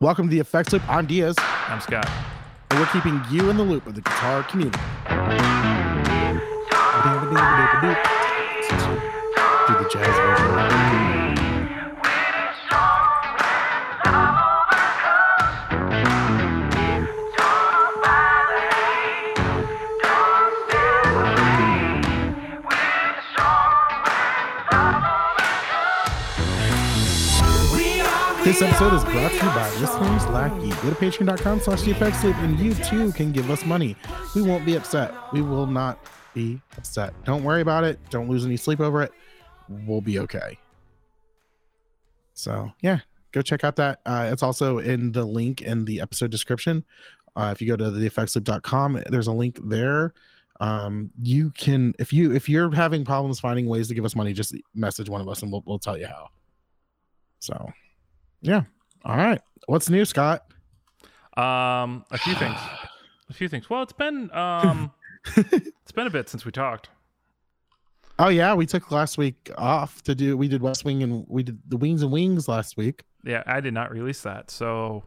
Welcome to the Effects Loop. I'm Diaz, I'm Scott. and we're keeping you in the loop with the guitar community. Do the jazz This episode is brought to you by Listeners Lackey. Go to patreon.com slash effects and you too can give us money. We won't be upset. We will not be upset. Don't worry about it. Don't lose any sleep over it. We'll be okay. So yeah, go check out that. Uh, it's also in the link in the episode description. Uh, if you go to theeffectsloop.com, there's a link there. Um, you can if you if you're having problems finding ways to give us money, just message one of us and we'll we'll tell you how. So yeah. All right. What's new, Scott? Um, a few things. A few things. Well, it's been um, it's been a bit since we talked. Oh yeah, we took last week off to do. We did West Wing and we did the Wings and Wings last week. Yeah, I did not release that, so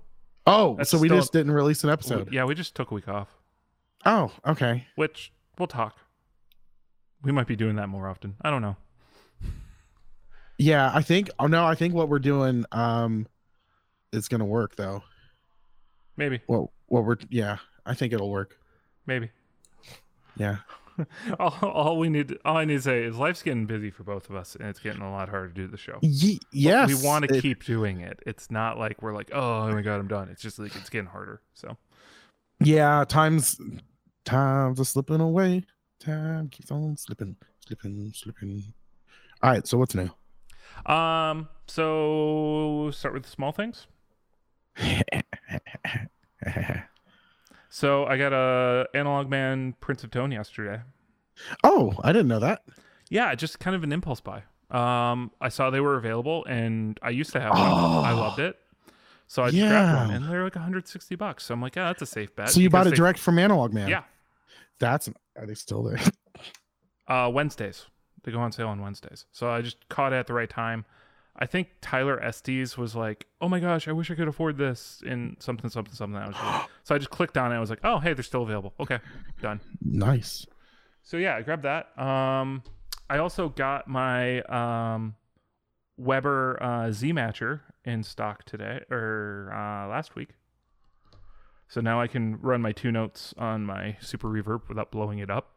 Oh, so we still- just didn't release an we- episode. yeah, we just took a week off, Oh, okay. which we'll talk. We might be doing that more often. I don't know. Yeah, I think. Oh no, I think what we're doing um is gonna work though. Maybe, What what we're yeah, I think it'll work. maybe. Yeah. all, all we need, all I need to say is life's getting busy for both of us, and it's getting a lot harder to do the show. Ye- yes. we want to it- keep doing it. It's not like we're like, oh my god, I'm done. It's just like it's getting harder. So Yeah, times times are slipping away. Time keeps on slipping, slipping, slipping. All right, so what's new? Um, so start with the small things. So I got a Analog Man Prince of Tone yesterday. oh, I didn't know that. Yeah, just kind of an impulse buy. Um, I saw they were available, and I used to have one. I Oh. loved it, so I just grabbed one, and they're like 160 bucks. So I'm like, yeah, that's a safe bet. So you bought it they- direct from Analog Man. Yeah, That's are they still there? uh, Wednesdays. They go on sale on Wednesdays. So I just caught it at the right time. I think Tyler Estes was like, "Oh my gosh, I wish I could afford this," in something, something, something. I was so I just clicked on it. I was like, "Oh, hey, they're still available." Okay, done. nice. So yeah, I grabbed that. Um, I also got my um, Weber uh, Z Matcher in stock today or uh, last week. So now I can run my two notes on my Super Reverb without blowing it up.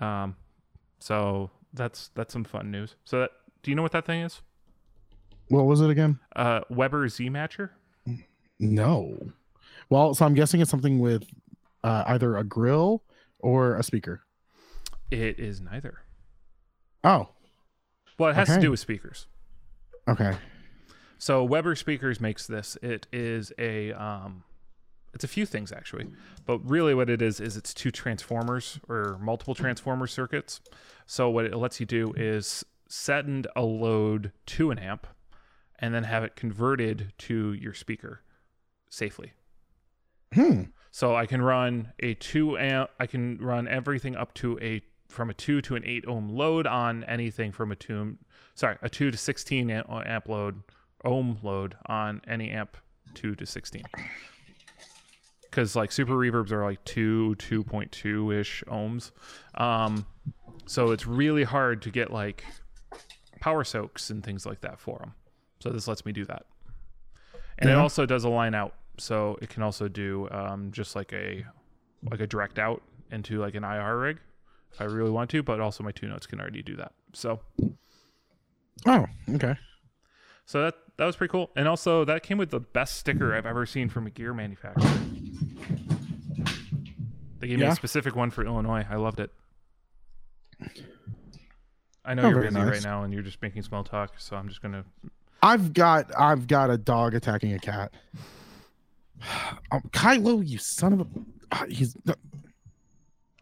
Um, so that's that's some fun news. So that do you know what that thing is? What was it again? Uh, Weber Z Matcher. No. Well, so I'm guessing it's something with uh, either a grill or a speaker. It is neither. Oh, Well, it has to do with speakers. okay. So Weber Speakers makes this. It is a um, it's a few things actually, but really what it is is it's two transformers or multiple transformer circuits. So what it lets you do is send a load to an amp, and then have it converted to your speaker safely. Hmm. So I can run a two amp. I can run everything up to a from a two to an eight ohm load on anything from a two. Sorry, a two to sixteen amp, amp load ohm load on any amp two to sixteen. Because like super reverbs are like two two point two ish ohms, um, so it's really hard to get like power soaks and things like that for them. So this lets me do that, and it also does a line out, so it can also do um, just like a like a direct out into like an IR rig if I really want to, but also my two notes can already do that. So Oh, okay. So that that was pretty cool, and also that came with the best sticker I've ever seen from a gear manufacturer. They gave me a specific one for Illinois. I loved it. I know Oh, you're busy right now and you're just making small talk, so I'm just gonna. I've got I've got a dog attacking a cat. Um, Kylo, you son of a ah, he's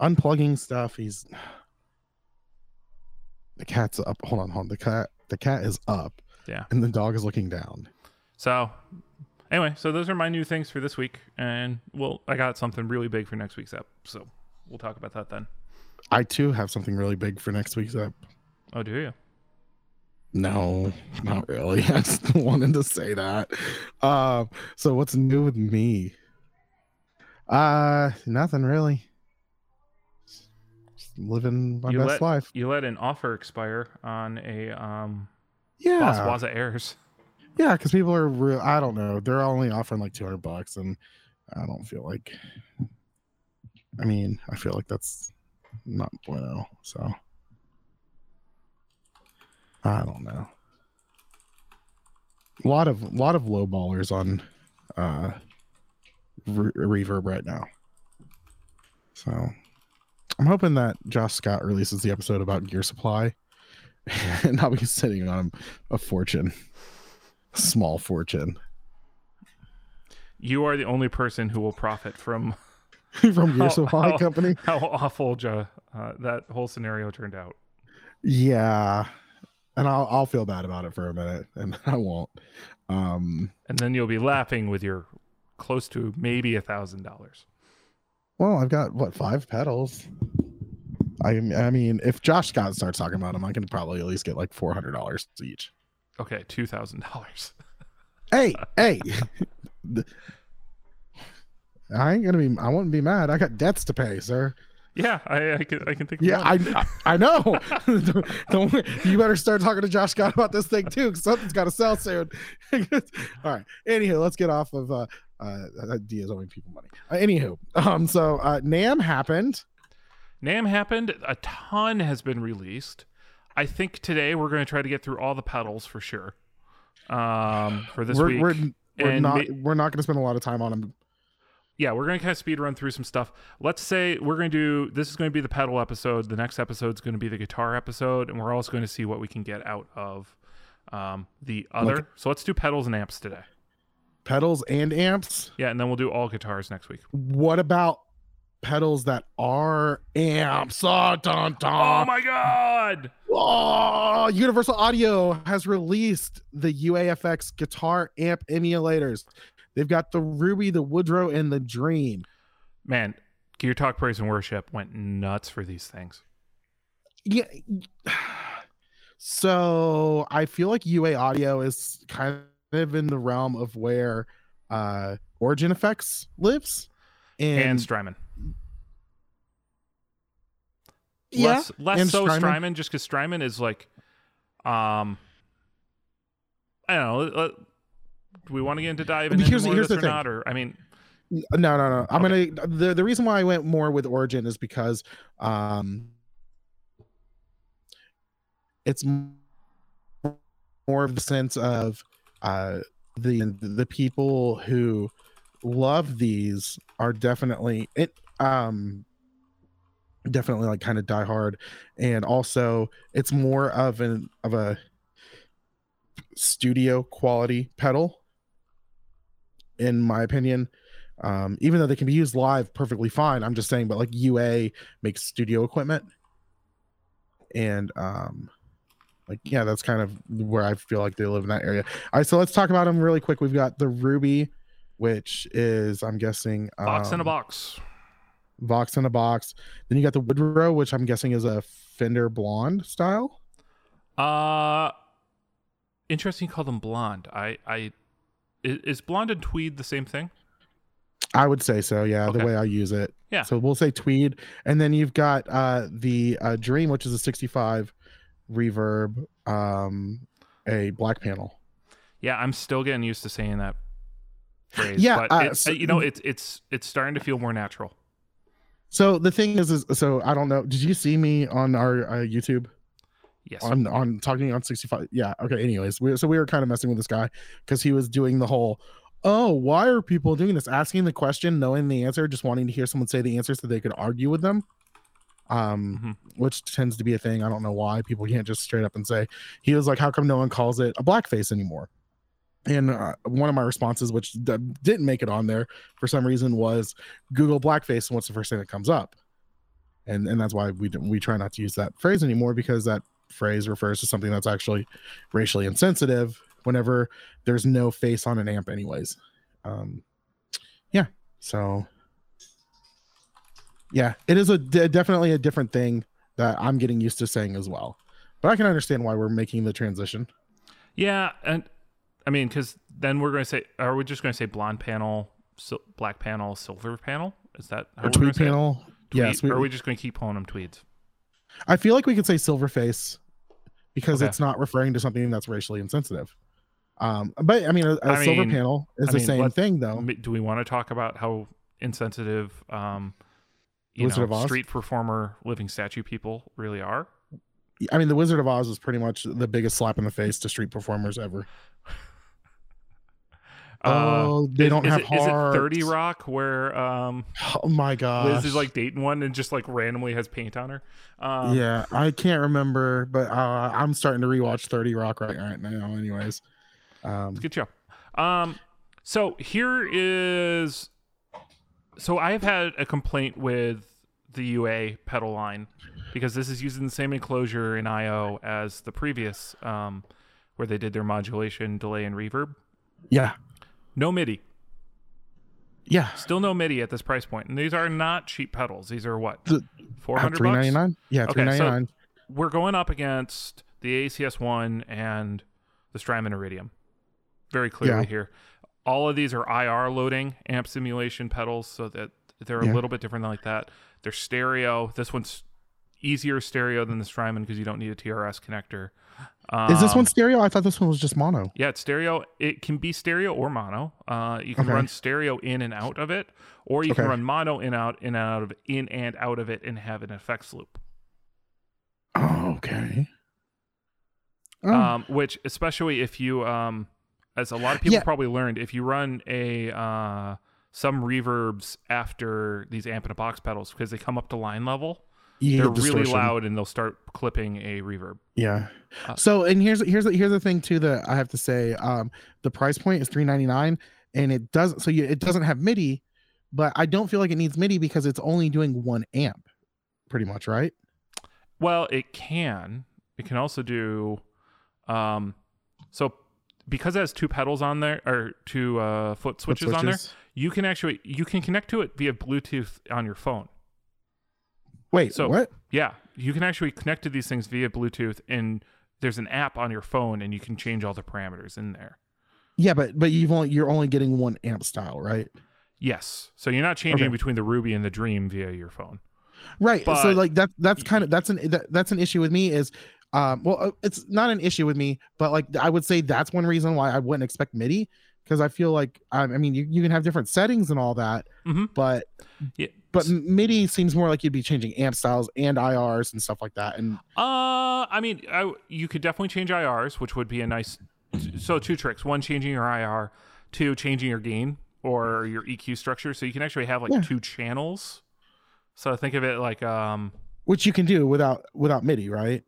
unplugging stuff. He's the cat's up. Hold on, hold on. The cat the cat is up Yeah. and the dog is looking down. So anyway, so those are my new things for this week, and well, I got something really big for next week's app, so we'll talk about that then. I too have something really big for next week's up. Oh, do you? No, not really. I just wanted to say that. Um, so what's new with me? Uh, nothing really. Just living my You best let- life. You let an offer expire on a um Yeah, Waza Airs. yeah, because people are real. I don't know. They're only offering like two hundred bucks, and I don't feel like. I mean, I feel like that's not bueno. So I don't know. A lot of a lot of low ballers on uh re- reverb right now. So I'm hoping that Josh Scott releases the episode about gear supply and I'll be sitting on a fortune. A small fortune. You are the only person who will profit from From your Supply how- Company. how awful ja, uh, that whole scenario turned out. Yeah. And I'll I'll feel bad about it for a minute and I won't. Um And then you'll be laughing with your close to maybe a thousand dollars. well I've got what five pedals. I I mean if Josh Scott starts talking about them, I can probably at least get like four hundred dollars each. Okay, two thousand dollars. Hey, hey. I ain't gonna be I wouldn't be mad. I got debts to pay, sir. Yeah, I, I can I can think. Of Yeah. I I know. you better start talking to Josh Scott about this thing too, because something's got to sell soon. All right. Anywho, let's get off of uh, uh, Diaz owing people money. Uh, anywho, um, so uh, NAMM happened. NAMM happened. A ton has been released. I think today we're going to try to get through all the pedals for sure. Um, for this we're week, we're, we're not ma- we're not going to spend a lot of time on them. yeah, we're going to kind of speed run through some stuff. Let's say we're going to do this is going to be the pedal episode. The next episode is going to be the guitar episode, and we're also going to see what we can get out of um, the other. Look- so let's do pedals and amps today. Pedals and amps. Yeah, and then we'll do all guitars next week. What about pedals that are amps? Oh, dun, dun. Oh my god! Oh, Universal Audio has released the UAFX guitar amp emulators. They've got the Ruby, the Woodrow, and the Dream. Man, Gear Talk Praise and Worship went nuts for these things. Yeah. So I feel like UA Audio is kind of in the realm of where uh Origin Effects lives. And, And, Strymon. Yeah, less less and so Strymon. Strymon, just because Strymon is like, um, I don't know. uh, Do we want to get into diving into Here's- more of here's this the or thing. not? Or I mean, no, no, no. I'm gonna the the reason why I went more with Origin is because um it's m- more of the sense of uh the the people who love these are definitely it um definitely like kind of die hard and also it's more of an of a studio quality pedal in my opinion. Um even though they can be used live perfectly fine i'm just saying but like ua makes studio equipment. And um like yeah that's kind of where i feel like they live in that area. All right so let's talk about them really quick. We've got the ruby which is i'm guessing Vox in a um, box. Vox in a box. Then you got the Woodrow, which I'm guessing is a Fender Blonde style. Uh, interesting. You call them blonde. I, I, is blonde and tweed the same thing? I would say so. Yeah, Okay. the way I use it. Yeah. So we'll say tweed, and then you've got uh the uh, Dream, which is a 65 reverb, um, a black panel. Yeah, I'm still getting used to saying that phrase. Yeah, but uh, it's, so- you know, it's it's it's starting to feel more natural. So the thing is, is so I don't know. Did you see me on our uh, YouTube? Yes. on on talking on 65 yeah okay anyways we, so we were kind of messing with this guy because he was doing the whole oh why are people doing this asking the question knowing the answer just wanting to hear someone say the answer so they could argue with them um Mhm. which tends to be a thing i don't know why people can't just straight up and say he was like how come no one calls it a blackface anymore and uh, one of my responses which d- didn't make it on there for some reason was google blackface and what's the first thing that comes up. And and that's why we we try not to use that phrase anymore because that phrase refers to something that's actually racially insensitive whenever there's no face on an amp anyways. Um yeah so yeah it is a definitely a different thing that i'm getting used to saying as well. But I can understand why we're making the transition. Yeah, and I mean, because then we're going to say, are we just going to say blonde panel, sil- black panel, silver panel? Is that how A we're tweed panel. Tweed, yes, we, or are we just going to keep calling them tweeds? I feel like we could say silver face because Okay. it's not referring to something that's racially insensitive. Um, but I mean, a, a I silver mean- panel is I the mean, same thing, though. Do we want to talk about how insensitive, um, you Wizard know, of Oz? street performer, living statue people really are? I mean, the Wizard of Oz is pretty much the biggest slap in the face to street performers ever. Uh, oh, they is- don't is have it, is it hearts. 30 Rock where um, Oh my god. Liz is like dating one and just like randomly has paint on her? Um, yeah, I can't remember, but uh, I'm starting to rewatch 30 Rock right, right now. Anyways, um, Good job. Um, so here is, so I've had a complaint with the UA pedal line because this is using the same enclosure in IO as the previous, um, where they did their modulation, delay, and reverb. yeah, No MIDI. yeah. Still no MIDI at this price point, and these are not cheap pedals. These are what The- uh, four hundred three ninety nine. Yeah, Okay, so- We're going up against the ACS one and the Strymon Iridium. Very clearly Yeah. here. All of these are IR loading amp simulation pedals, so that they're Yeah. a little bit different than like that. They're stereo. This one's easier stereo than the Strymon because you don't need a TRS connector. Is this Um, one stereo? I thought this one was just mono. Yeah, it's stereo. It can be stereo or mono. Uh, you can Okay. run stereo in and out of it, or you can run mono in out in and out of in and out of it and have an effects loop. Oh, okay. Oh, um, which especially if you um, as a lot of people Yeah. probably learned if you run a uh, some reverbs after these amp and a box pedals because they come up to line level you they're really loud and they'll start clipping a reverb Yeah. Uh, so, and here's here's the, here's the thing too that I have to say. Um, the price point is three ninety nine, and it doesn't. So you, it doesn't have MIDI, but I don't feel like it needs MIDI because it's only doing one amp, pretty much, right? well it can it can also do um, so because it has two pedals on there or two uh, foot Foot switches on there you can actually you can connect to it via bluetooth on your phone Wait, So- what? Yeah, you can actually connect to these things via Bluetooth, and there's an app on your phone, and you can change all the parameters in there. Yeah, but but you've only you're only getting one amp style, right? Yes, so you're not changing Okay. between the Ruby and the Dream via your phone. Right. so like that that's kind of that's an that, that's an issue with me is um well uh, it's not an issue with me, but like I would say that's one reason why I wouldn't expect MIDI because I feel like I mean you, you can have different settings and all that, Mhm. but Yeah, but MIDI seems more like you'd be changing amp styles and IRs and stuff like that. And Uh, I mean, I, you could definitely change IRs, which would be a nice. So two tricks: one, changing your IR; two, changing your gain or your EQ structure. So you can actually have like Yeah. two channels. So think of it like um, which you can do without without MIDI, right?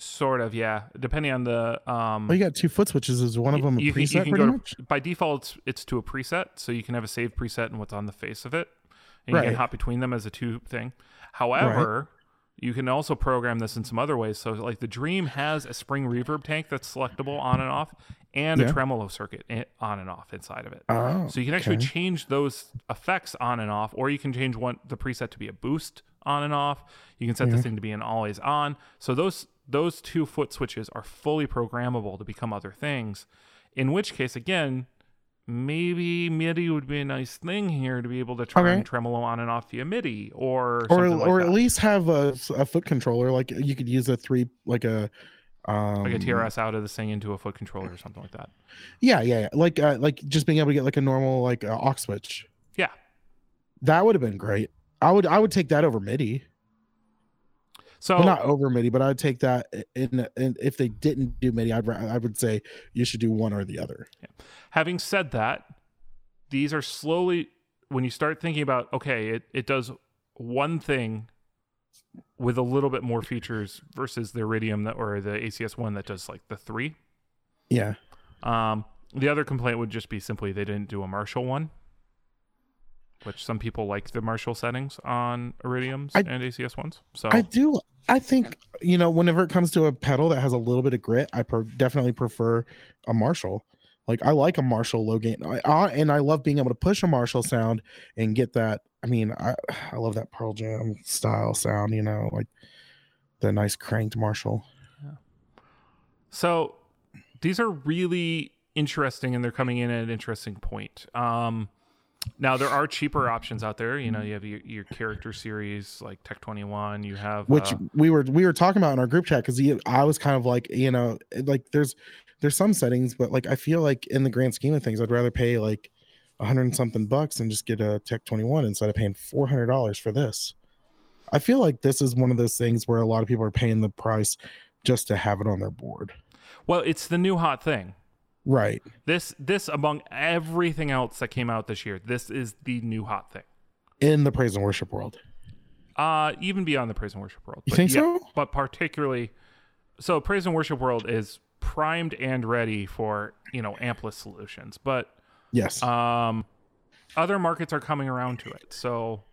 sort of yeah, depending on the um. Well, you got two foot switches. Is one of them a you can, you can go to, by default it's, it's to a preset so you can have a saved preset and what's on the face of it and you can hop between them as a two thing however you can also program this in some other ways so like the dream has a spring reverb tank that's selectable on and off and Yeah. a tremolo circuit on and off inside of it Oh, so you can actually okay. change those effects on and off, or you can change one the preset to be a boost on and off. You can set Yeah. this thing to be an always on. So those those two foot switches are fully programmable to become other things. In which case, again, maybe MIDI would be a nice thing here to be able to turn Okay. tremolo on and off via MIDI, or or like or that. at least have a, a foot controller. Like you could use a three like a um like a TRS out of the thing into a foot controller or something like that. Yeah, yeah, yeah. Like uh, like just being able to get like a normal like uh, aux switch. Yeah. That would have been great. I would I would take that over MIDI. So Well, not over MIDI, but I'd take that in, in if they didn't do MIDI, I'd I would say you should do one or the other. Having said that, these are slowly when you start thinking about okay, it, it does one thing with a little bit more features versus the Iridium that or the ACS one that does like the three. Yeah. Um, the other complaint would just be simply they didn't do a Marshall one, which some people like the Marshall settings on Iridiums I- and ACS ones. So I do I think you know whenever it comes to a pedal that has a little bit of grit, I per- definitely prefer a Marshall. Like I like a Marshall low gain, I, I, and I love being able to push a Marshall sound and get that. I mean, I I love that Pearl Jam style sound. You know, like the nice cranked Marshall. So these are really interesting and they're coming in at an interesting point. Um, now there are cheaper options out there. You know, you have your, your character series like Tech 21. You have which uh, we were we were talking about in our group chat because I was kind of like you know like there's there's some settings, but like I feel like in the grand scheme of things, I'd rather pay like a hundred and something bucks and just get a Tech 21 instead of paying four hundred dollars for this. I feel like this is one of those things where a lot of people are paying the price just to have it on their board. well, it's the new hot thing. Right. This this among everything else that came out this year, this is the new hot thing. In the praise and worship world. Uh even beyond the praise and worship world. You But think yeah, so? But particularly so praise and worship world is primed and ready for, you know, ampless solutions. But Yes. um other markets are coming around to it. So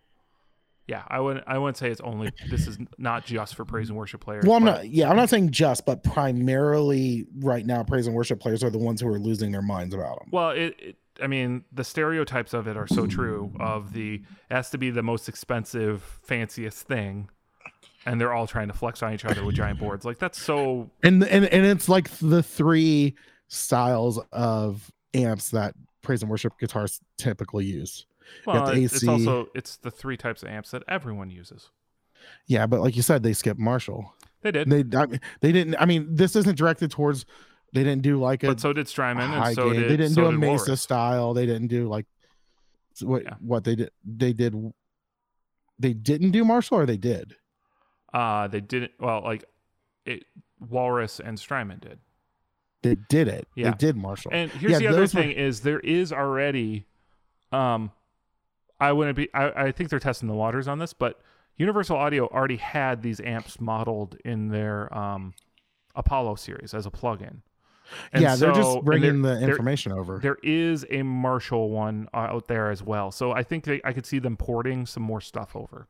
yeah, I wouldn't I wouldn't say it's only this is not just for praise and worship players. well, I'm but- not. Yeah, I'm not saying just, but primarily right now, praise and worship players are the ones who are losing their minds about them. Well, it, it I mean, the stereotypes of it are so true. Of the it has to be the most expensive, fanciest thing, and they're all trying to flex on each other with giant boards. Like that's so. And and and it's like the three styles of amps that praise and worship guitars typically use. Well, it's, also it's the three types of amps that everyone uses. Yeah, but like you said, they skipped Marshall. They did, They I mean, they didn't. I mean, this isn't directed towards. They didn't do like a but so did Strymon, and so did they didn't so do a did Mesa Walrus. style. They didn't do like what Yeah. what they did. They did. They didn't do Marshall, or they did. Uh they didn't. Well, like it, Walrus and Strymon did. They did it. Yeah. They did Marshall. And here's Yeah, the other those were- thing: is there is already, um, I wouldn't be. I, I think they're testing the waters on this, but Universal Audio already had these amps modeled in their um, Apollo series as a plugin. And yeah, they're just bringing the information over. There is a Marshall one uh, out there as well, so I think they, I could see them porting some more stuff over.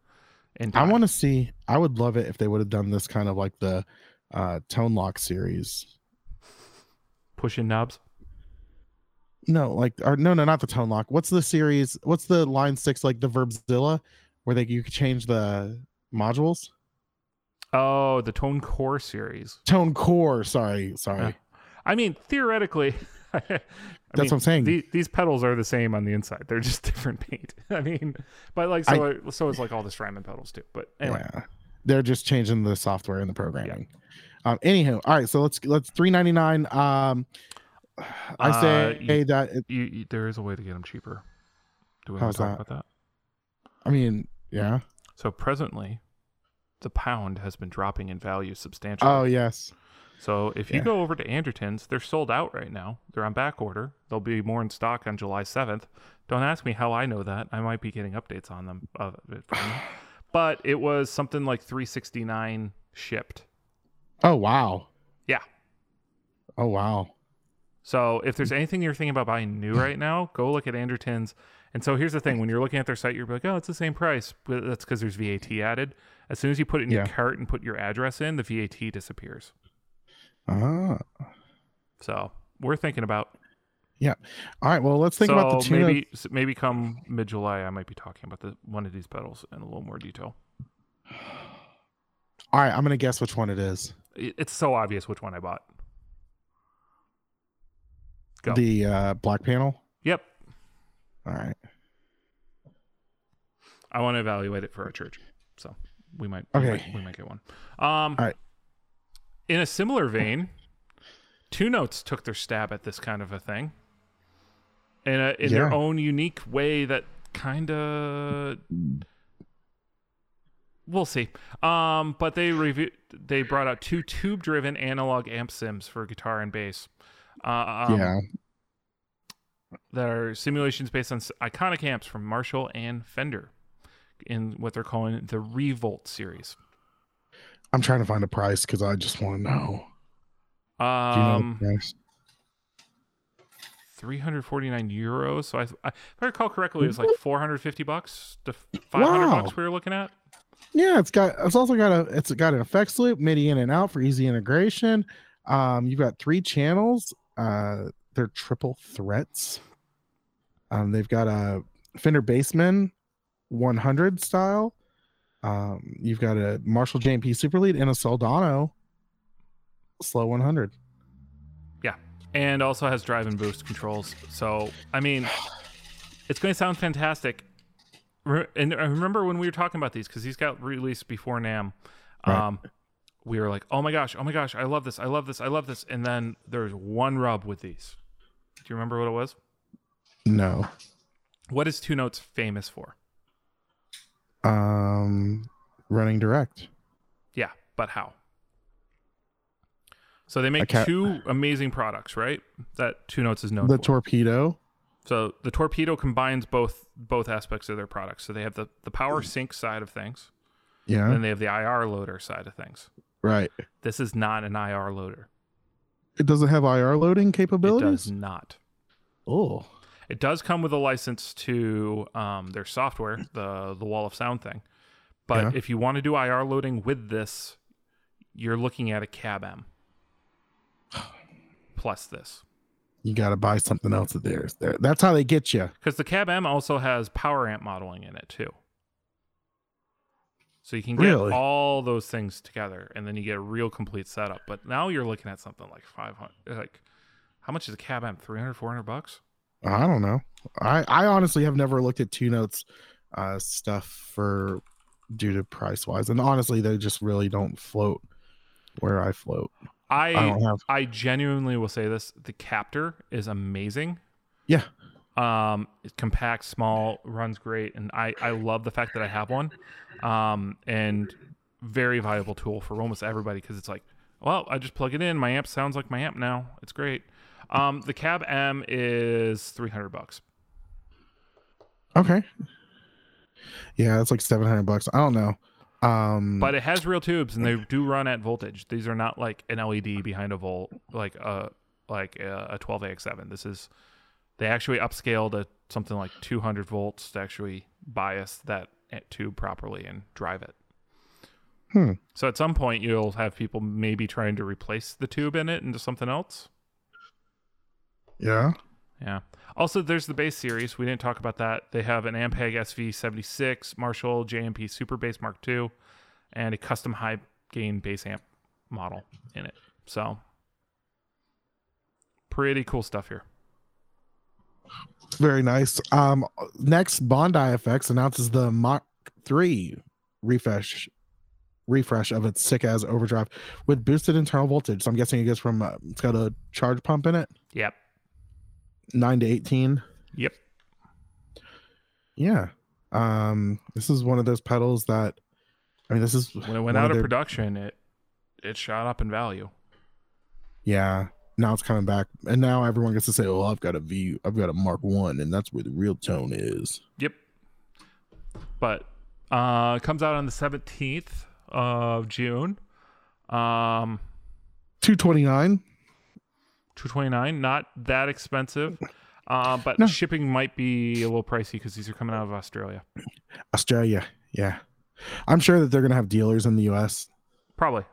And I want to see. I would love it if they would have done this kind of like the uh Tone Lock series. pushing knobs. No, like or no, no, not the Tone Lock. What's the series? What's the line six like the Verbzilla, where they you could change the modules? Oh, the Tone Core series. Tone Core. Sorry, sorry. Yeah. I mean, theoretically, I That's mean, what I'm saying. the- these pedals are the same on the inside. They're just different paint. I mean, but like so, it- so is like all the Strymon pedals too. But anyway, Yeah. They're just changing the software and the programming. Um, anywho, all right, so let's let's three ninety nine. Um, I Uh, say you- that it, you, you, there is a way to get them cheaper. Do we want to talk that? about that? I mean, yeah. So presently, the pound has been dropping in value substantially. Oh yes, So if you Yeah. go over to Anderton's, they're sold out right now. They're on back order. They'll be more in stock on July 7th. Don't ask me how I know that. I might be getting updates on them of it. But it was something like 369 shipped. Oh wow. Yeah. Oh wow. So if there's anything you're thinking about buying new right now, go look at Anderton's. And so here's the thing: when you're looking at their site, you're like, "Oh, it's the same price," but that's because there's VAT added. As soon as you put it in your cart and put your address in, the VAT disappears. Ah. So we're thinking about Yeah. All right. Well, let's think so about the tuna. maybe maybe come mid July, I might be talking about the one of these pedals in a little more detail. All right, I'm gonna guess which one it is. It's so obvious which one I bought. Go. The uh, black panel. Yep, All right. I want to evaluate it for our church, so we might we Okay. might, we might get one. Um, All right. In a similar vein, Two Notes took their stab at this kind of a thing in a in their own unique way that kind of we'll see. Um, but they review they brought out two tube driven analog amp sims for guitar and bass. Uh, um, yeah. that are simulations based on iconic amps from Marshall and Fender in what they're calling the Revolt series. I'm trying to find a price because I just want to know. Do you know Um, the price? 349 euros. So I, I, if I recall correctly, it was like 450 bucks to 500 Wow. bucks we were looking at. Yeah, it's got it's also got a it's got an effects loop, MIDI in and out for easy integration. Um, you've got three channels. Uh, they're triple threats. Um, they've got a Fender Bassman 100 style. Um, you've got a Marshall JMP Super Lead and a Soldano SLO 100. Yeah. and also has drive and boost controls. So, I mean, it's going to sound fantastic. Re- And I remember when we were talking about these because these got released before NAMM. Right. Um, we were like, "Oh my gosh, oh my gosh, I love this, I love this, I love this." And then there's one rub with these. Do you remember what it was? No. What is Two Notes famous for? Um, running direct. Yeah, but how? So they make two amazing products, right? That Two Notes is known for The for. torpedo. So the torpedo combines both both aspects of their products. So they have the the power sync side of things, and Yeah. then they have the IR loader side of things. Right. This is not an IR loader. It doesn't have IR loading capabilities? It does not. Oh. It does come with a license to um, their software, the the Wall of Sound thing. But Yeah. if you want to do IR loading with this, you're looking at a cab M plus this. You got to buy something else of theirs. That's how they get you. Because the cab M also has power amp modeling in it too. So you can get Really? all those things together, and then you get a real complete setup. But now you're looking at something like 500. Like, how much is a cab M? 300, 400 bucks? I don't know. I I honestly have never looked at two notes uh stuff for due to price wise, and honestly, they just really don't float where I float. I I have. I genuinely will say this: the Captor is amazing. Yeah. Um, it's compact, small, runs great, and I I love the fact that I have one. Um, and very valuable tool for almost everybody because it's like, well, I just plug it in. My amp sounds like my amp now. It's great. Um, the Cab M is three hundred bucks. Okay. Yeah, it's like seven hundred bucks. I don't know. Um, but it has real tubes and they do run at voltage these are not like an led behind a volt like a like a, a 12ax7 this is they actually upscaled to something like 200 volts to actually bias that tube properly and drive it Hmm. so at some point you'll have people maybe trying to replace the tube in it into something else yeah. yeah. Also, there's the bass series. We didn't talk about that. They have an Ampeg SV76, Marshall JMP Super Bass Mark II, and a custom high gain bass amp model in it. So, pretty cool stuff here. Very nice. Um, next, Bondi FX announces the Mach 3 refresh refresh of its sick as overdrive with boosted internal voltage. So I'm guessing it goes from uh, it's got a charge pump in it, Yep. nine to eighteen. Yep. Yeah. Um, this is one of those pedals that I mean, this is When it went out of their- production, it it shot up in value. Yeah. Now it's coming back, and now everyone gets to say, "Oh, I've got a V, I've got a Mark One, and that's where the real tone is." Yep. But uh, it comes out on the 17th of June. Um, Two twenty nine. 229 not that expensive uh, but No. shipping might be a little pricey because these are coming out of australia Australia. Yeah. I'm sure that they're gonna have dealers in the U.S. probably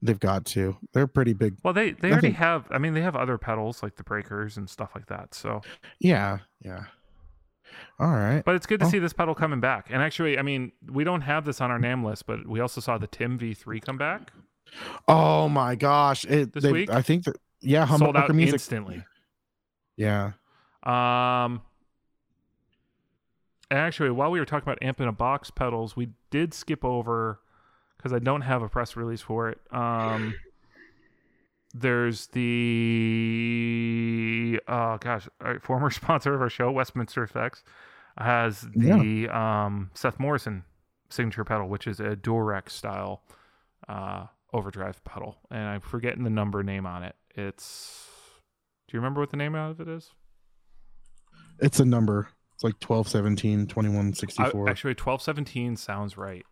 They've got to. They're pretty big. well they they I already think- have i mean they have other pedals like the breakers and stuff like that so Yeah. Yeah. All right. but it's good to Oh. see this pedal coming back and actually i mean we don't have this on our name list but we also saw the tim v3 come back Oh my gosh! It. This they- week? I think that. Yeah. Humble sold out music. instantly Yeah. Um, actually, while we were talking about amp in a box pedals, we did skip over because I don't have a press release for it. Um, there's the oh gosh, former sponsor of our show, Westminster Effects, has the um, Seth Morrison signature pedal, which is a Durex style uh, overdrive pedal, and I'm forgetting the number name on it. It's do you remember what the name of it is? It's a number. It's like 12, 17, 21, I- 64. actually, twelve seventeen sounds right,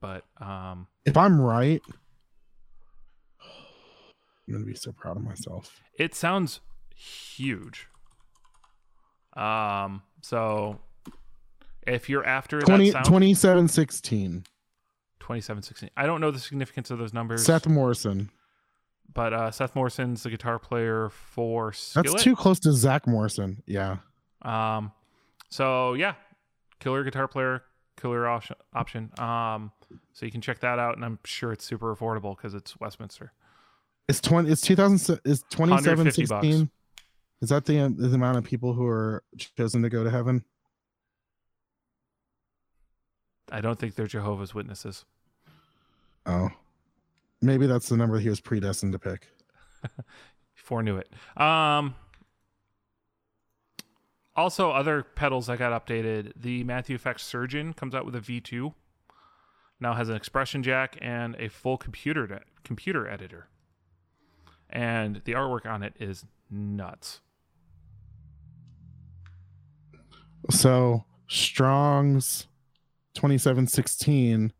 but um, if I'm right, I'm gonna be so proud of myself. it sounds huge. Um, so if you're after 20, that sound, 27, 16. 27, 16. I don't know the significance of those numbers. Seth Morrison. but uh, Seth Morrison's the guitar player for That's too close to Zach Morrison. Yeah. Um, so yeah, killer guitar player, killer option. option. Um, so you can check that out, and I'm sure it's super affordable because it's Westminster. It's twenty. It's two thousand. Is twenty seven 150 bucks. sixteen? Is that the um, the amount of people who are chosen to go to heaven? I don't think they're Jehovah's Witnesses. Oh, maybe that's the number he was predestined to pick. Foreknew it. Um. Also, other pedals that got updated. The Matthew Effects Surgeon comes out with a V2. Now has an expression jack and a full computer computer editor. And the artwork on it is nuts. So Strong's twenty seven sixteen.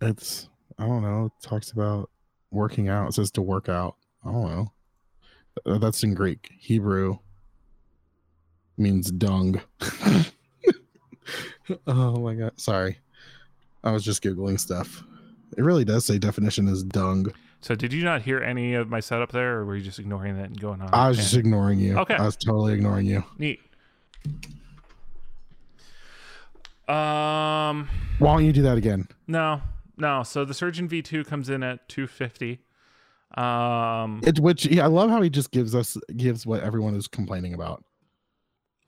It's I don't know. It talks about working out. It says to work out. I don't know. That's in Greek. Hebrew means dung. oh my god. Sorry. I was just googling stuff. It really does say definition is dung. So, did you not hear any of my setup there, or were you just ignoring that and going on? I was Yeah. just ignoring you. Okay. I was totally ignoring you. neat. Um, Why don't you do that again? no, no. So the Surgeon V2 comes in at 250. Um, It, which yeah, I love how he just gives us gives what everyone is complaining about.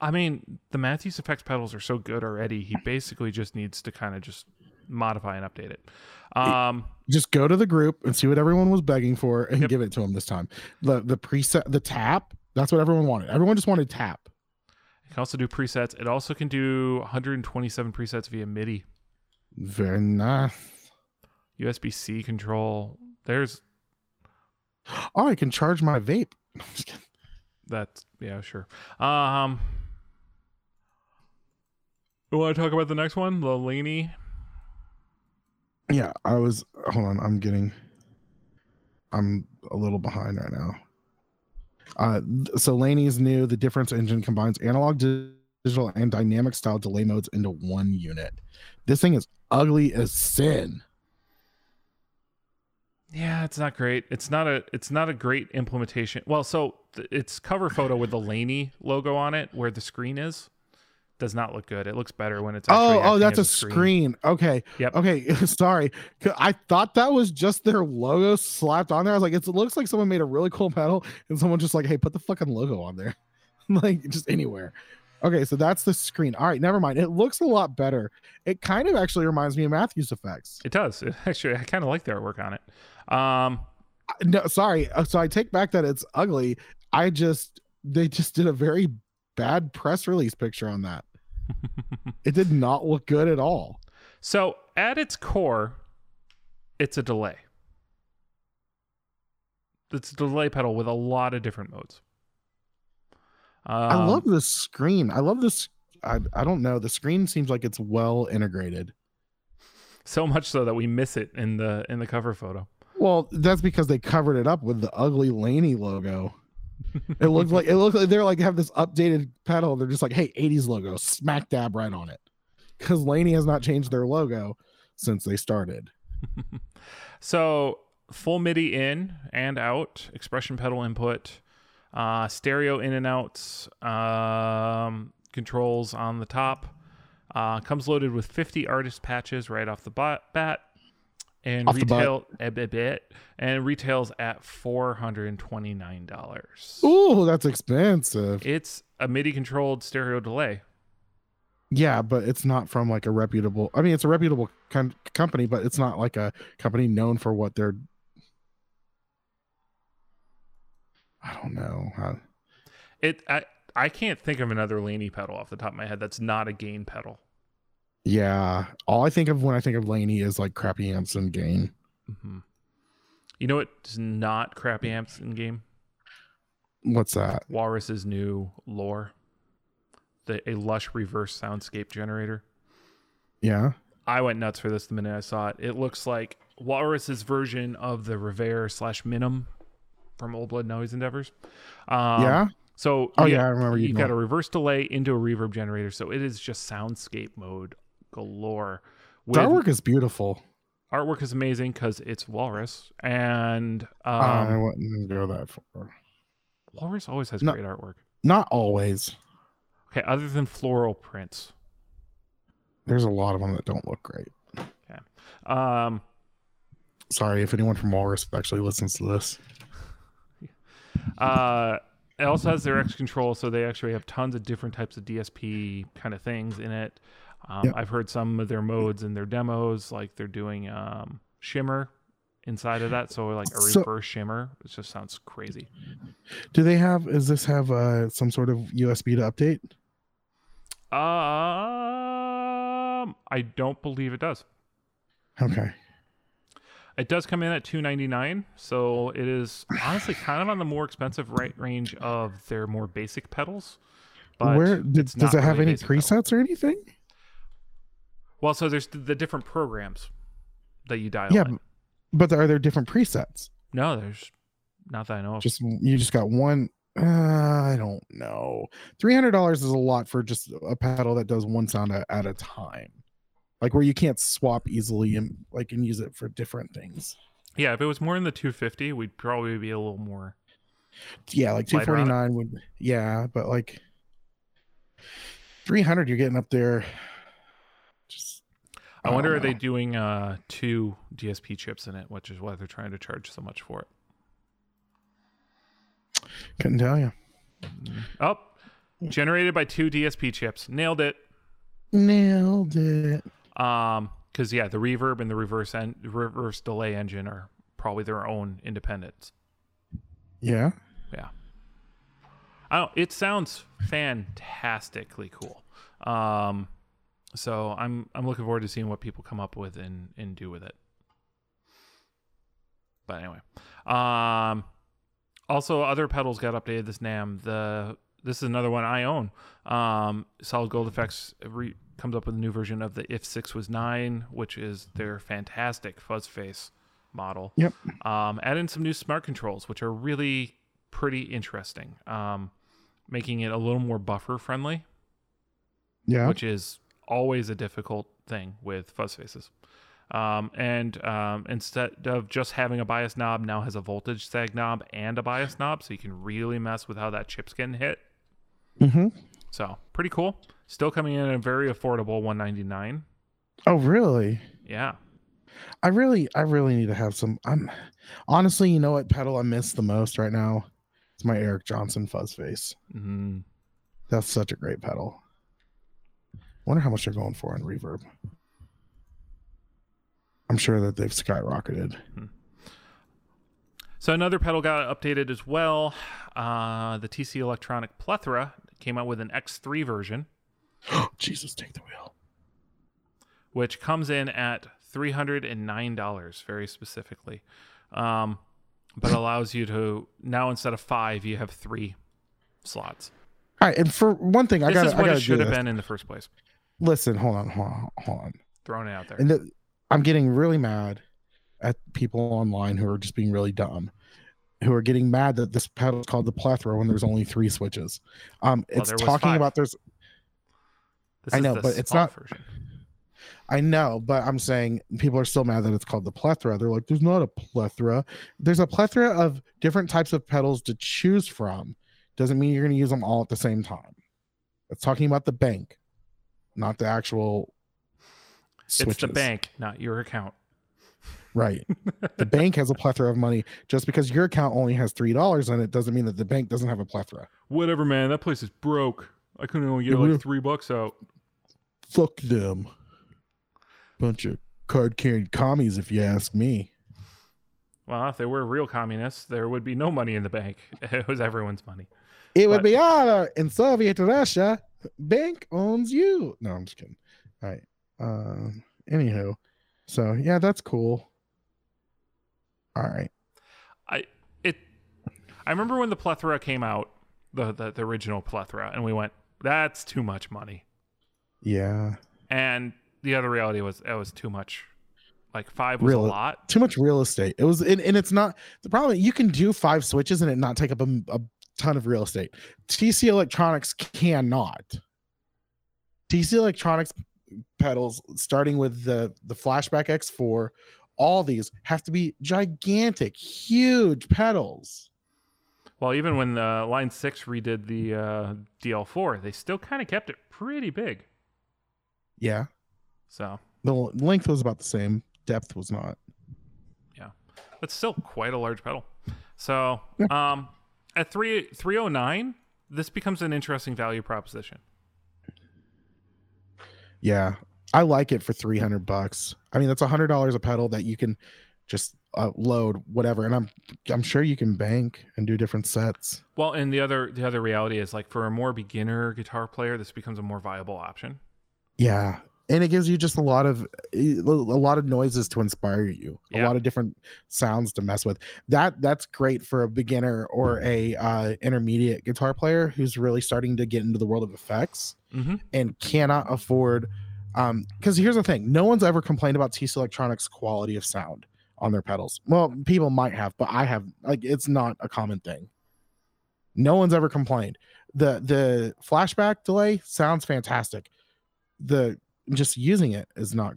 I mean, the Matthews Effects pedals are so good already. He basically just needs to kind of just modify and update it. Um, Just go to the group and see what everyone was begging for and Yep. give it to him this time. The the preset the tap, that's what everyone wanted. Everyone just wanted tap. it can also do presets. It also can do 127 presets via MIDI, Very nice. USB C control. There's Oh, I can charge my vape. That's yeah, sure. Um, we want to talk about the next one, the Laney. yeah, I was hold on, I'm getting I'm a little behind right now. Uh so Laney's new, the difference engine combines analog digital and dynamic style delay modes into one unit. This thing is ugly as sin. Yeah, it's not great. It's not a it's not a great implementation. Well, so th- its cover photo with the Laney logo on it, where the screen is, does not look good. It looks better when it's Oh, oh, that's a as screen. Okay. Yep. Okay. Sorry, I thought that was just their logo slapped on there. I was like, it looks like someone made a really cool pedal and someone just like, hey, put the fucking logo on there. like just anywhere. Okay, so that's the screen. All right, never mind. It looks a lot better. It kind of actually reminds me of Matthews effects. It does. It, actually, I kind of like the artwork on it. Um, No, sorry. Uh, So I take back that it's ugly. I just they just did a very bad press release picture on that. It did not look good at all. so at its core, it's a delay. It's a delay pedal with a lot of different modes. I Um, love the screen. I love this. I, I don't know. The screen seems like it's well integrated. so much so that we miss it in the in the cover photo. Well, that's because they covered it up with the ugly Laney logo. It looked like it looked like they're like have this updated pedal. They're just like, hey, 80s logo, smack dab right on it. Because Laney has not changed their logo since they started. So full MIDI in and out, expression pedal input, uh, stereo in and outs, um, controls on the top. Uh, comes loaded with 50 artist patches right off the bat and Off retail a bit, and retails at $429. Ooh, that's expensive. It's a MIDI controlled stereo delay. Yeah, but it's not from like a reputable. I mean, it's a reputable com- company, but it's not like a company known for what they're. I don't know. How, It I I can't think of another Laney pedal off the top of my head that's not a gain pedal. Yeah, all I think of when I think of Laney is like crappy amps and gain. hmm You know what is not crappy amps in game? What's that? Walrus's new lore, the a lush reverse soundscape generator. Yeah. I went nuts for this the minute I saw it. It looks like Walrus's version of the Rever slash Minim from Old Blood Noise Endeavors. Um, yeah. So Oh yeah, yeah, I remember you. you've got a reverse delay into a reverb generator, so it is just soundscape mode galore. The With- artwork is beautiful. artwork is amazing because it's Walrus, and um, I wouldn't go that far. Walrus always has No. great artwork. Not always. Okay, other than floral prints. There's a lot of them that don't look great. Okay. Um, Sorry if anyone from Walrus actually listens to this. Uh, it also has their X control, so they actually have tons of different types of DSP kind of things in it. Um, Yep. I've heard some of their modes and their demos, like they're doing um, shimmer inside of that, so like a So- reverse shimmer. It just sounds crazy. Do they have? Is this have uh, some sort of USB to update? Um, I don't believe it does. Okay. It does come in at two ninety nine, so it is honestly kind of on the more expensive right range of their more basic pedals. But Where did, does it have really any presets or anything? Well, so there's the, different programs that you dial. Yeah, in. but are there different presets? No, there's not that I know of. Just you just got one. Uh, I don't know. Three hundred dollars is a lot for just a pedal that does one sound at, at a time, like where you can't swap easily and like and use it for different things. yeah, if it was more in the 250, we'd probably be a little more. Yeah, like two forty nine would. Yeah, but like three hundred, you're getting up there. I wonder don't are they doing uh two DSP chips in it, which is why they're trying to charge so much for it. Couldn't tell you. Oh, generated by two DSP chips. Nailed it. Nailed it. Um, because yeah, the reverb and the reverse en- reverse delay engine are probably their own independents. Yeah. Yeah. I don't. It sounds fantastically cool. Um, so I'm I'm looking forward to seeing what people come up with and and do with it. But anyway, um, also other pedals got updated this NAMM. The this is another one I own. Um, Solid Gold Effects re- comes up with a new version of the If Six Was Nine, which is their fantastic fuzz face model. Yep. Um, add in some new smart controls, which are really pretty interesting. Um, making it a little more buffer friendly, Yeah. which is always a difficult thing with fuzz faces. Um, and um, instead of just having a bias knob, now has a voltage sag knob and a bias knob, so you can really mess with how that chip's getting hit. mm-hmm. So pretty cool. Still coming in at a very affordable 199. Oh, really? Yeah. I really, I really need to have some. I'm honestly, you know what pedal I miss the most right now? It's my Eric Johnson fuzz face. Mm, That's such a great pedal. Wonder how much they're going for in reverb. I'm sure that they've skyrocketed. So another pedal got updated as well. Uh, the TC Electronic Plethora came out with an X3 version, Jesus, take the wheel. which comes in at three hundred and nine dollars, very specifically, um, but allows you to now instead of five, you have three slots. All right, and for one thing, I This got is I what got it should have this. been in the first place. Listen, hold on, hold on, hold on. Throwing it out there. And the, I'm getting really mad at people online who are just being really dumb, who are getting mad that this pedal is called the plethora when there's only three switches. Um, Well, it's talking five. about there's. This I know, but it's not- version. I know, but I'm saying people are still mad that it's called the plethora. They're like, there's not a plethora. There's a plethora of different types of pedals to choose from. Doesn't mean you're going to use them all at the same time. It's talking about the bank, not the actual. Switches. It's the bank, not your account. Right. the bank has a plethora of money. Just because your account only has three dollars in it doesn't mean that the bank doesn't have a plethora. Whatever, man. That place is broke. I couldn't only get Yeah, we- like three bucks out. Fuck them. Bunch of card carrying commies, if you ask me. Well, if they were real communists, there would be no money in the bank. It was everyone's money. It would be ah in Soviet Russia, bank owns you. No, I'm just kidding. All right. Um. Anywho, so yeah, that's cool. All right. I it. I remember when the plethora came out, the, the the original plethora, and we went, "That's too much money." Yeah. And the other reality was, it was too much. Like five was Real- a lot. Too much real estate. It was, and, and it's not the problem. You can do five switches and it not take up a, a ton of real estate. TC Electronics cannot. TC Electronics pedals, starting with the the Flashback X4, all these have to be gigantic, huge pedals. Well, even when uh, Line Six redid the uh, DL4, they still kind of kept it pretty big. Yeah, So the length was about the same. Depth was not. Yeah. it's still quite a large pedal. So, um, at three three oh nine, this becomes an interesting value proposition. Yeah, I like it for three hundred bucks. I mean, that's a hundred dollars a pedal that you can just uh, load whatever, and I'm I'm sure you can bank and do different sets. Well, and the other the other reality is like for a more beginner guitar player, this becomes a more viable option. Yeah, and it gives you just a lot of a lot of noises to inspire you, a lot of different sounds to mess with. That that's great for a beginner or a uh, intermediate guitar player who's really starting to get into the world of effects. Mm-hmm. and cannot afford um because here's the thing no one's ever complained about TC Electronics quality of sound on their pedals. Well, people might have, but I have like it's not a common thing. No one's ever complained. The the flashback delay sounds fantastic. The just using it is not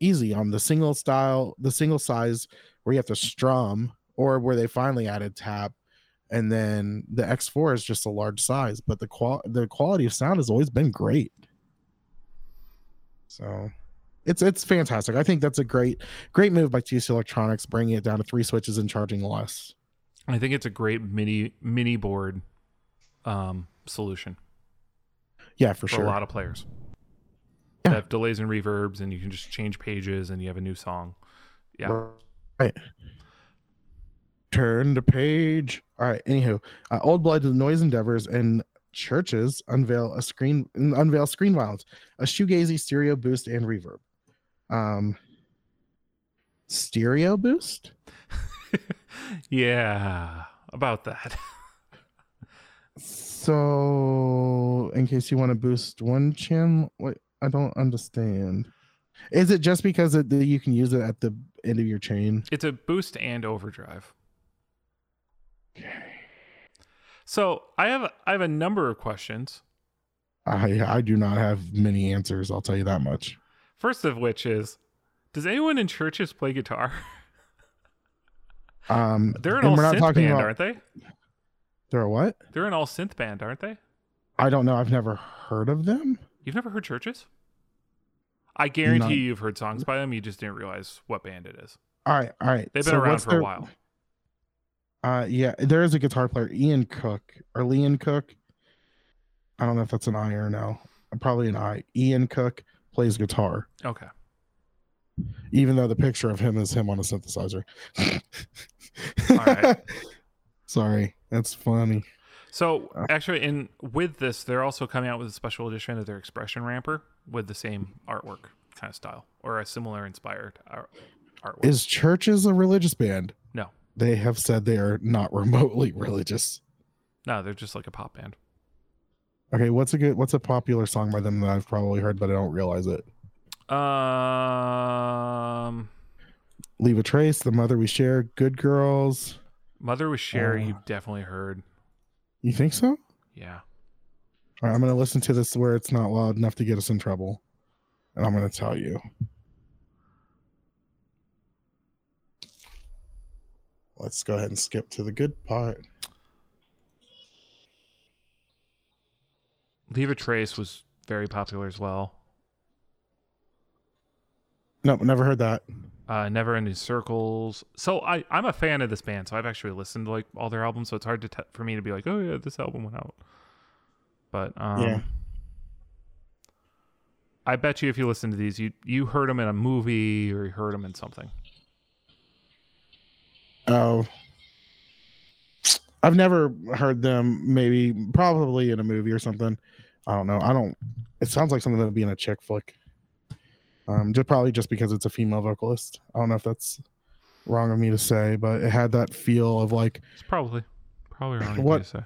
easy on the single style, the single size where you have to strum or where they finally added tap and then the X4 is just a large size, but the qual the quality of sound has always been great. So it's it's fantastic. I think that's a great great move by TC Electronics, bringing it down to three switches and charging less. I think it's a great mini mini board um, solution Yeah, for for sure. a lot of players. Yeah. That have delays and reverbs, and you can just change pages, and you have a new song. Yeah. Right. Turn the page. All right. Anywho, uh, Old Blood, the Noise Endeavors, and CHVRCHES unveil a screen unveil screen violence, a shoegazy stereo boost and reverb. Um, stereo boost. yeah, about that. So, in case you want to boost one channel, wait, I don't understand. Is it just because it, that you can use it at the end of your chain? It's a boost and overdrive. Okay. So I have I have a number of questions. I I do not have many answers. I'll tell you that much. First of which is, does anyone in CHVRCHES play guitar? Um, They're an all not synth talking band, about aren't they? they're a what? They're an all synth band, aren't they? I don't know. I've never heard of them. You've never heard CHVRCHES? I guarantee you've heard songs by them. You just didn't realize what band it is. All right, all right. They've been So around for their- a while. Uh, yeah, there is a guitar player, Iain Cook or Leon Cook. I don't know if that's an I or no. Probably an I. Iain Cook plays guitar. Okay. even though the picture of him is him on a synthesizer. all right. Sorry, that's funny. So Uh. actually, in with this, they're also coming out with a special edition of their Expression Ramper with the same artwork kind of style or a similar inspired art- artwork. Is CHVRCHES a religious band? No. They have said they are not remotely religious. no, they're just like a pop band. Okay, what's a good what's a popular song by them that I've probably heard but I don't realize it? Um, Leave a Trace, The Mother We Share, Good Girls. Mother We Share, Uh. you've definitely heard. You think so? Yeah. All right, I'm gonna listen to this where it's not loud enough to get us in trouble. And I'm gonna tell you. Let's go ahead and skip to the good part. Leave a Trace was very popular as well. Nope, never heard that. Uh, Never Ending Circles. So I, I'm a fan of this band, so I've actually listened to like all their albums. So it's hard to t- for me to be like, oh yeah, this album went out. But um, Yeah. I bet you if you listen to these, you you heard them in a movie or you heard them in something. Oh, I've never heard them. Maybe, probably in a movie or something. I don't know. I don't. It sounds like something that would be in a chick flick. Um, just probably just because it's a female vocalist. I don't know if that's wrong of me to say, but it had that feel of like It's probably probably wrong of What- you to say.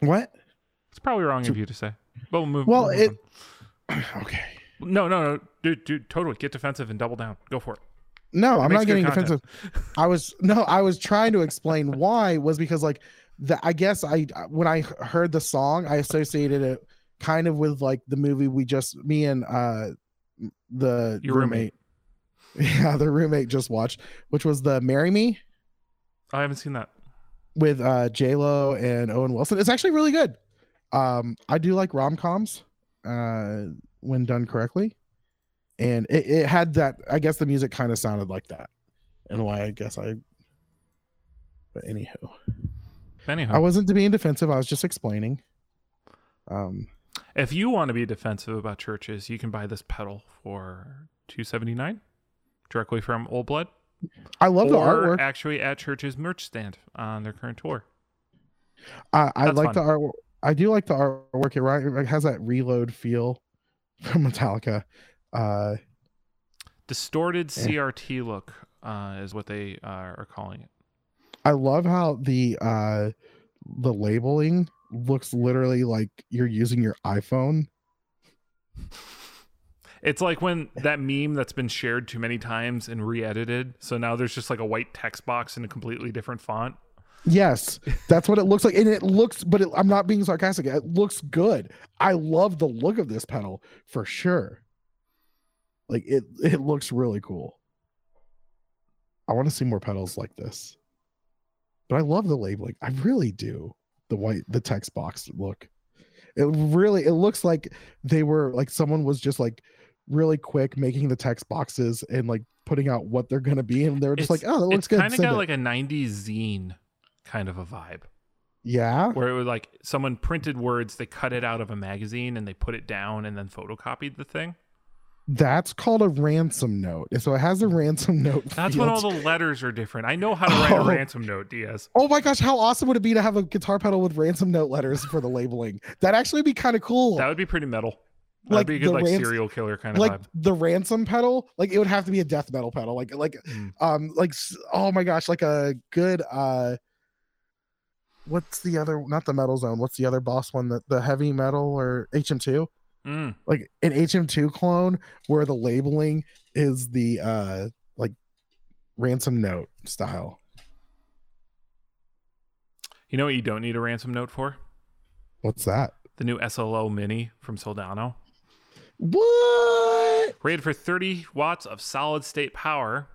what? It's probably wrong of you to say. But we'll move. Well, we'll move it. Okay. No, no, no, dude, dude, totally get defensive and double down. Go for it. No, I'm not getting content. defensive. I was no, I was trying to explain why was because like the I guess I when I heard the song, I associated it kind of with like the movie we just me and uh the Your roommate. Yeah, the roommate just watched, which was the Marry Me I haven't seen that. with uh J Lo and Owen Wilson. It's actually really good. Um, I do like rom coms uh when done correctly, and it, it had that. I guess the music kind of sounded like that, and why I guess I. But anywho, Anyhow, I wasn't to being defensive. I was just explaining. Um, if you want to be defensive about CHVRCHES, you can buy this pedal for two seventy nine, directly from Old Blood, I love the artwork. actually at Church's merch stand on their current tour. I, I like fun. the art. I do like the artwork. It right it has that reload feel from Metallica. Uh, Distorted Yeah. CRT look uh, is what they uh, are calling it. I love how the uh the labeling looks literally like you're using your iPhone. It's like when that meme that's been shared too many times and re-edited, so now there's just like a white text box in a completely different font. Yes, that's what it looks like, and it looks. But it, I'm not being sarcastic. It looks good. I love the look of this pedal for sure. Like it, it looks really cool. I want to see more pedals like this. But I love the labeling. I really do. The white, the text box look. It really, it looks like they were like someone was just like really quick making the text boxes and like putting out what they're gonna be, and they're just It's- like, oh, that looks It's good. kind of got it." like a '90s zine kind of a vibe, yeah. where it was like someone printed words, they cut it out of a magazine, and they put it down, and then photocopied the thing. That's called a ransom note. So it has a ransom note. That's field. when all the letters are different. I know how to write Oh. a ransom note, Diaz. Oh my gosh, how awesome would it be to have a guitar pedal with ransom note letters for the labeling? That'd actually be kind of cool. That would be pretty metal. That'd Like be a good like rans- serial killer kind of like vibe. the ransom pedal, like it would have to be a death metal pedal. Like like Mm. um like oh my gosh, like a good uh what's the other not the metal zone, what's the other boss one that the heavy metal or HM2? Mm. Like an HM2 clone where the labeling is the uh like ransom note style. You know what you don't need a ransom note for? What's that? The new SLO Mini from Soldano. What? Rated for 30 watts of solid state power.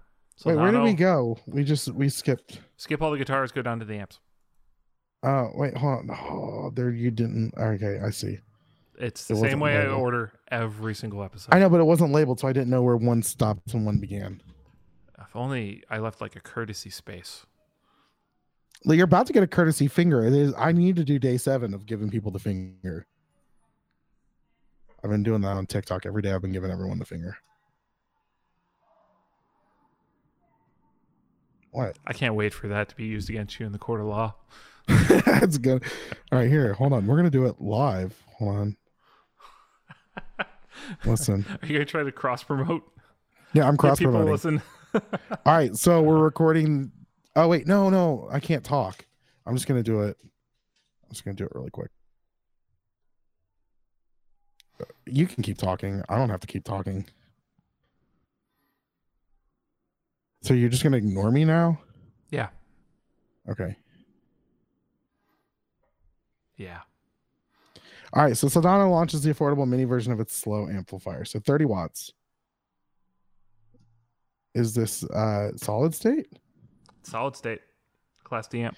Wait, where did we go? We just we skipped. Skip all the guitars, go down to the amps. Uh, wait, hold on. Oh, there you didn't. Okay, I see. It's It the same wasn't way I order every single episode. I know, but it wasn't labeled, so I didn't know where one stopped and one began. If only I left like a courtesy space. Like, you're about to get a courtesy finger. It is. I need to do day seven of giving people the finger. I've been doing that on TikTok every day. I've been giving everyone the finger. What? I can't wait for that to be used against you in the court of law. That's good. All right, here. Hold on. We're gonna do it live. Hold on. Listen. Are you gonna try to cross promote? Yeah, I'm cross people promoting. listen. All right, so we're recording. Oh wait, no, no, I can't talk. I'm just gonna do it. I'm just gonna do it really quick. You can keep talking. I don't have to keep talking. So you're just gonna ignore me now? yeah. Okay. Yeah. All right. So Soldano launches the affordable mini version of its SLO amplifier. So 30 watts. Is this uh solid state? Solid state. Class D amp.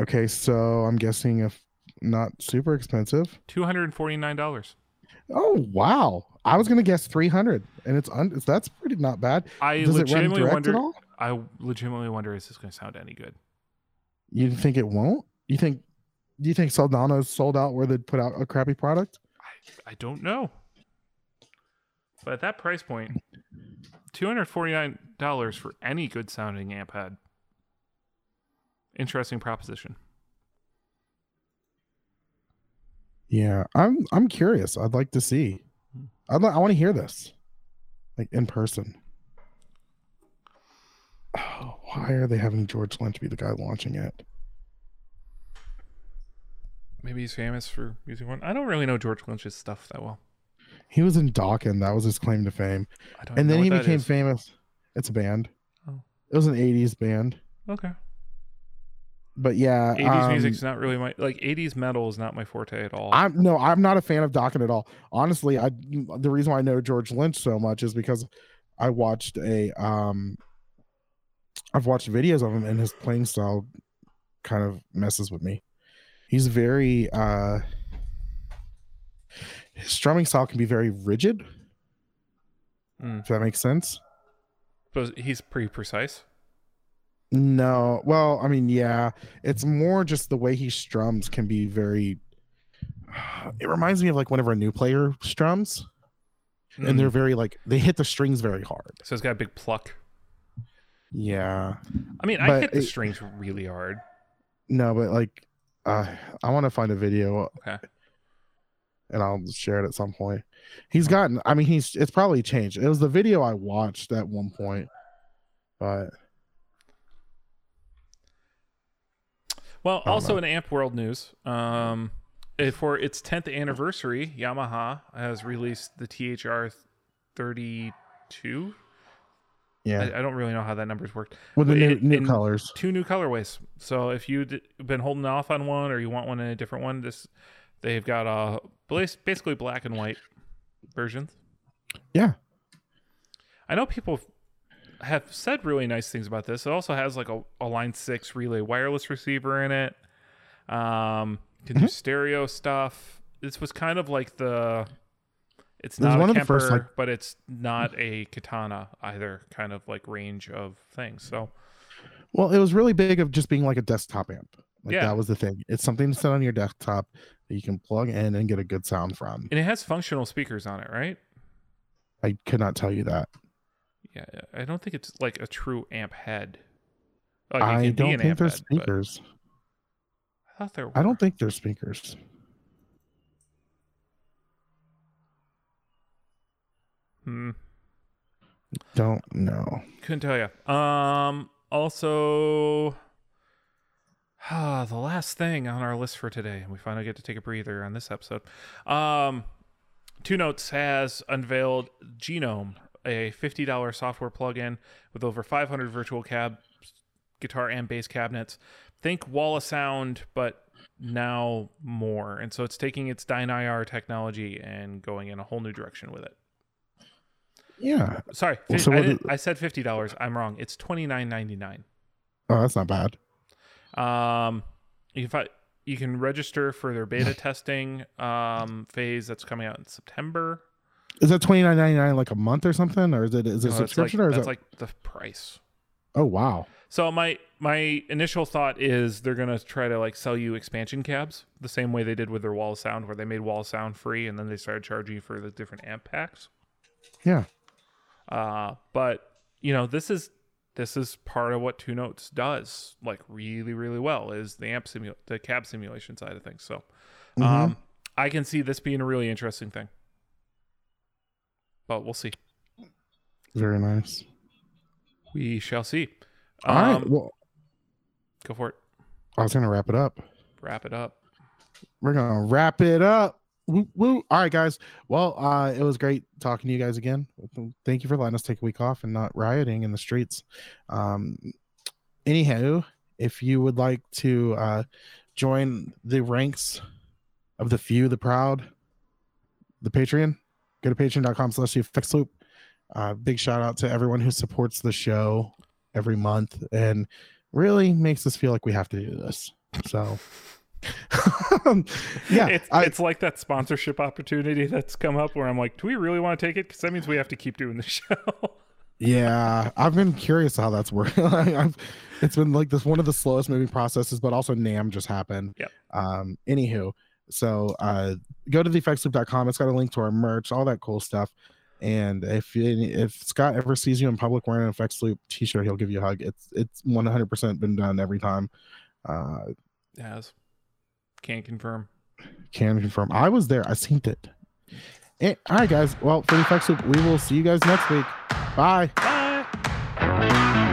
Okay, so I'm guessing if not super expensive. Two hundred and forty nine dollars. Oh wow! I was gonna guess 300, and it's un- that's pretty not bad. I Does it run legitimately wonder at all? I legitimately wonder is this gonna sound any good? You think it won't? You think? Do you think Soldano's sold out where they'd put out a crappy product? I I don't know. But at that price point, two hundred forty nine dollars for any good sounding amp head. Interesting proposition. Yeah, I'm I'm curious. I'd like to see. I'd li- I want to hear this, like in person. Oh, why are they having George Lynch be the guy launching it? Maybe he's famous for using one. I don't really know George Lynch's stuff that well. He was in Dokken. That was his claim to fame. I don't and then he became is. famous. It's a band. Oh. It was an '80s band, Okay. but yeah, 80s um, music's not really my like 80s metal is not my forte at all. I'm no, I'm not a fan of Dokken at all. Honestly, I the reason why I know George Lynch so much is because I watched a um, I've watched videos of him and his playing style kind of messes with me. He's very uh, his strumming style can be very rigid. Mm. If that makes sense. But he's pretty precise. No, well, I mean, yeah, it's more just the way he strums can be very. It reminds me of like whenever a new player strums, and they're Mm. very like they hit the strings very hard. so he's got a big pluck. Yeah, I mean, I But hit the it- strings really hard. no, but like, uh, I want to find a video Okay. and I'll share it at some point. He's gotten. I mean, he's. It's probably changed. It was the video I watched at one point, but Well, also know. in Amp World news, um, for its 10th anniversary, Yamaha has released the THR 32. Yeah, I, I don't really know how that number's worked. with the new, it- new in- colors. Two new colorways. So if you've been holding off on one or you want one in a different one, this they've got uh basically black and white versions. Yeah, I know people have said really nice things about this. It also has like a, a Line Six relay wireless receiver in it. Um, can Mm-hmm. do stereo stuff. This was kind of like the. It's not one a of the first, like- but it's not a katana either. Kind of like range of things. So Well, it was really big of just being like a desktop amp. Like Yeah. that was the thing. It's something to sit on your desktop that you can plug in and get a good sound from. and it has functional speakers on it, right? I could not tell you that. Yeah, I don't think it's like a true amp head. Oh, like, I don't think there's head, speakers. I thought there were. I don't think there's speakers. Hmm. Don't know. Couldn't tell you. Um. Also, ah, the last thing on our list for today, and we finally get to take a breather on this episode. Um, Two Notes has unveiled Genome, a fifty dollars software plugin with over five hundred virtual cab, guitar and bass cabinets. Think wall of sound, but now more. And so it's taking its DynIR technology and going in a whole new direction with it. Yeah. Sorry, Well, so I, is- I said fifty dollars. I'm wrong. It's twenty nine ninety nine. Oh, that's not bad. Um, you can you can register for their beta testing um phase that's coming out in September. Is that twenty nine ninety nine like a month or something, or is it is it No, that's like, subscription or is that's it? like the price. oh wow. So my my initial thought is they're gonna try to like sell you expansion cabs the same way they did with their wall of sound, where they made wall of sound free and then they started charging you for the different amp packs. Yeah. Uh, but you know, this is this is part of what Two Notes does like really, really well is the amp simu- the cab simulation side of things. So, Mhm. um, I can see this being a really interesting thing. But we'll see. Very nice. We shall see. All right. Um, Well, Go for it. I was gonna wrap it up. Wrap it up. We're gonna wrap it up. Woo, woo. All right, guys. Well, uh, it was great talking to you guys again. Thank you for letting us take a week off and not rioting in the streets. Um, anyhow, if you would like to uh, join the ranks of the few, the proud, the Patreon, go to patreon.com slash loop. Uh, big shout out to everyone who supports the show every month and really makes us feel like we have to do this. So, yeah, it's, I- it's like that sponsorship opportunity that's come up where I'm like, do we really want to take it? Because that means we have to keep doing the show. Yeah, I've been curious how that's working. I've, it's been like this one of the slowest moving processes, but also NAMM just happened. Yep. Um, anywho, so uh, go to theffectsloop.com. It's got a link to our merch, all that cool stuff. And if if Scott ever sees you in public wearing an effects loop t-shirt, he'll give you a hug. It's it's 100% been done every time. Uh, Yes. Can't confirm. can confirm. I was there. I seen it. Eh, all right, guys. Well, for the loop, we will see you guys next week. Bye. Bye.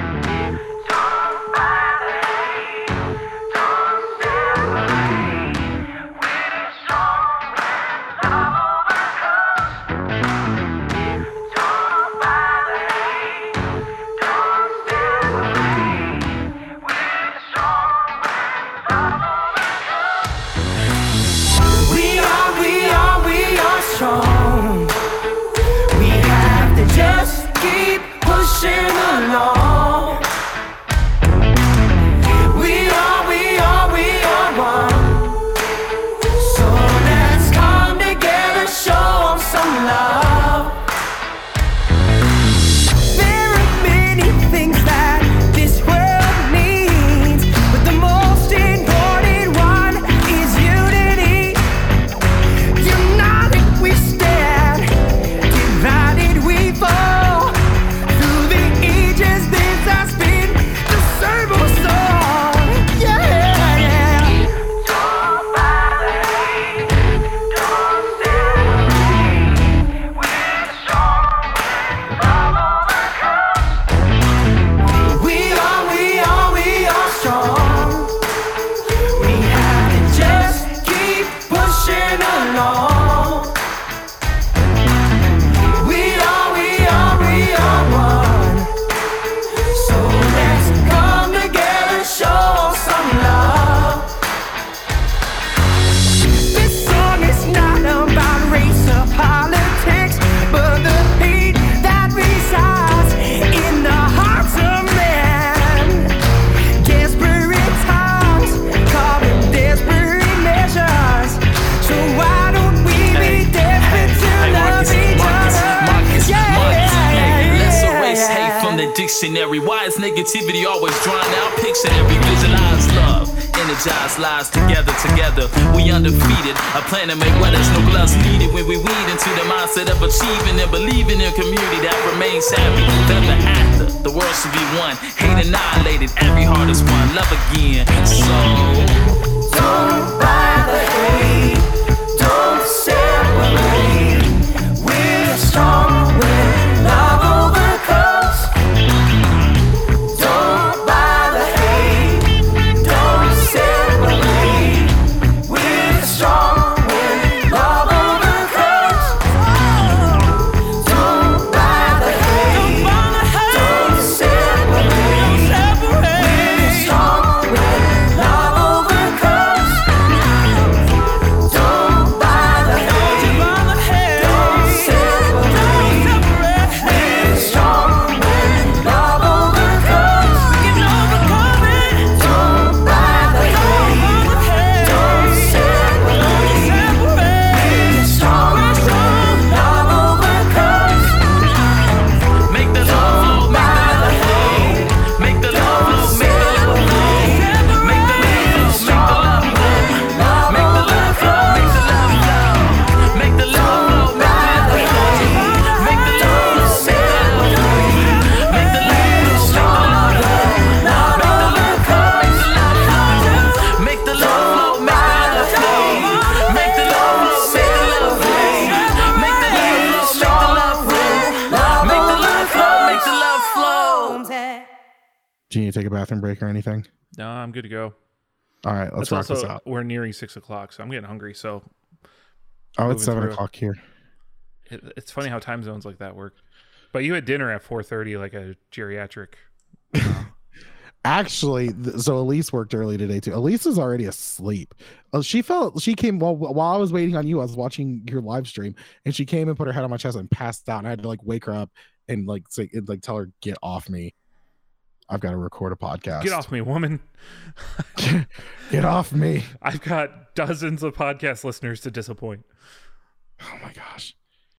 Let's It's rock this also out. we're nearing six o'clock, so I'm getting hungry. So Oh, it's moving seven through. o'clock here. it, it's funny how time zones like that work. But you had dinner at 4:30, like a geriatric. Actually, so Elise worked early today too. Elise is already asleep. Uh, she felt she came while while I was waiting on you. I was watching your live stream, and she came and put her head on my chest and passed out. And I had to like wake her up and like say and, like tell her get off me. I've got to record a podcast. Get off me, woman! Get off me. I've got dozens of podcast listeners to disappoint. Oh my gosh.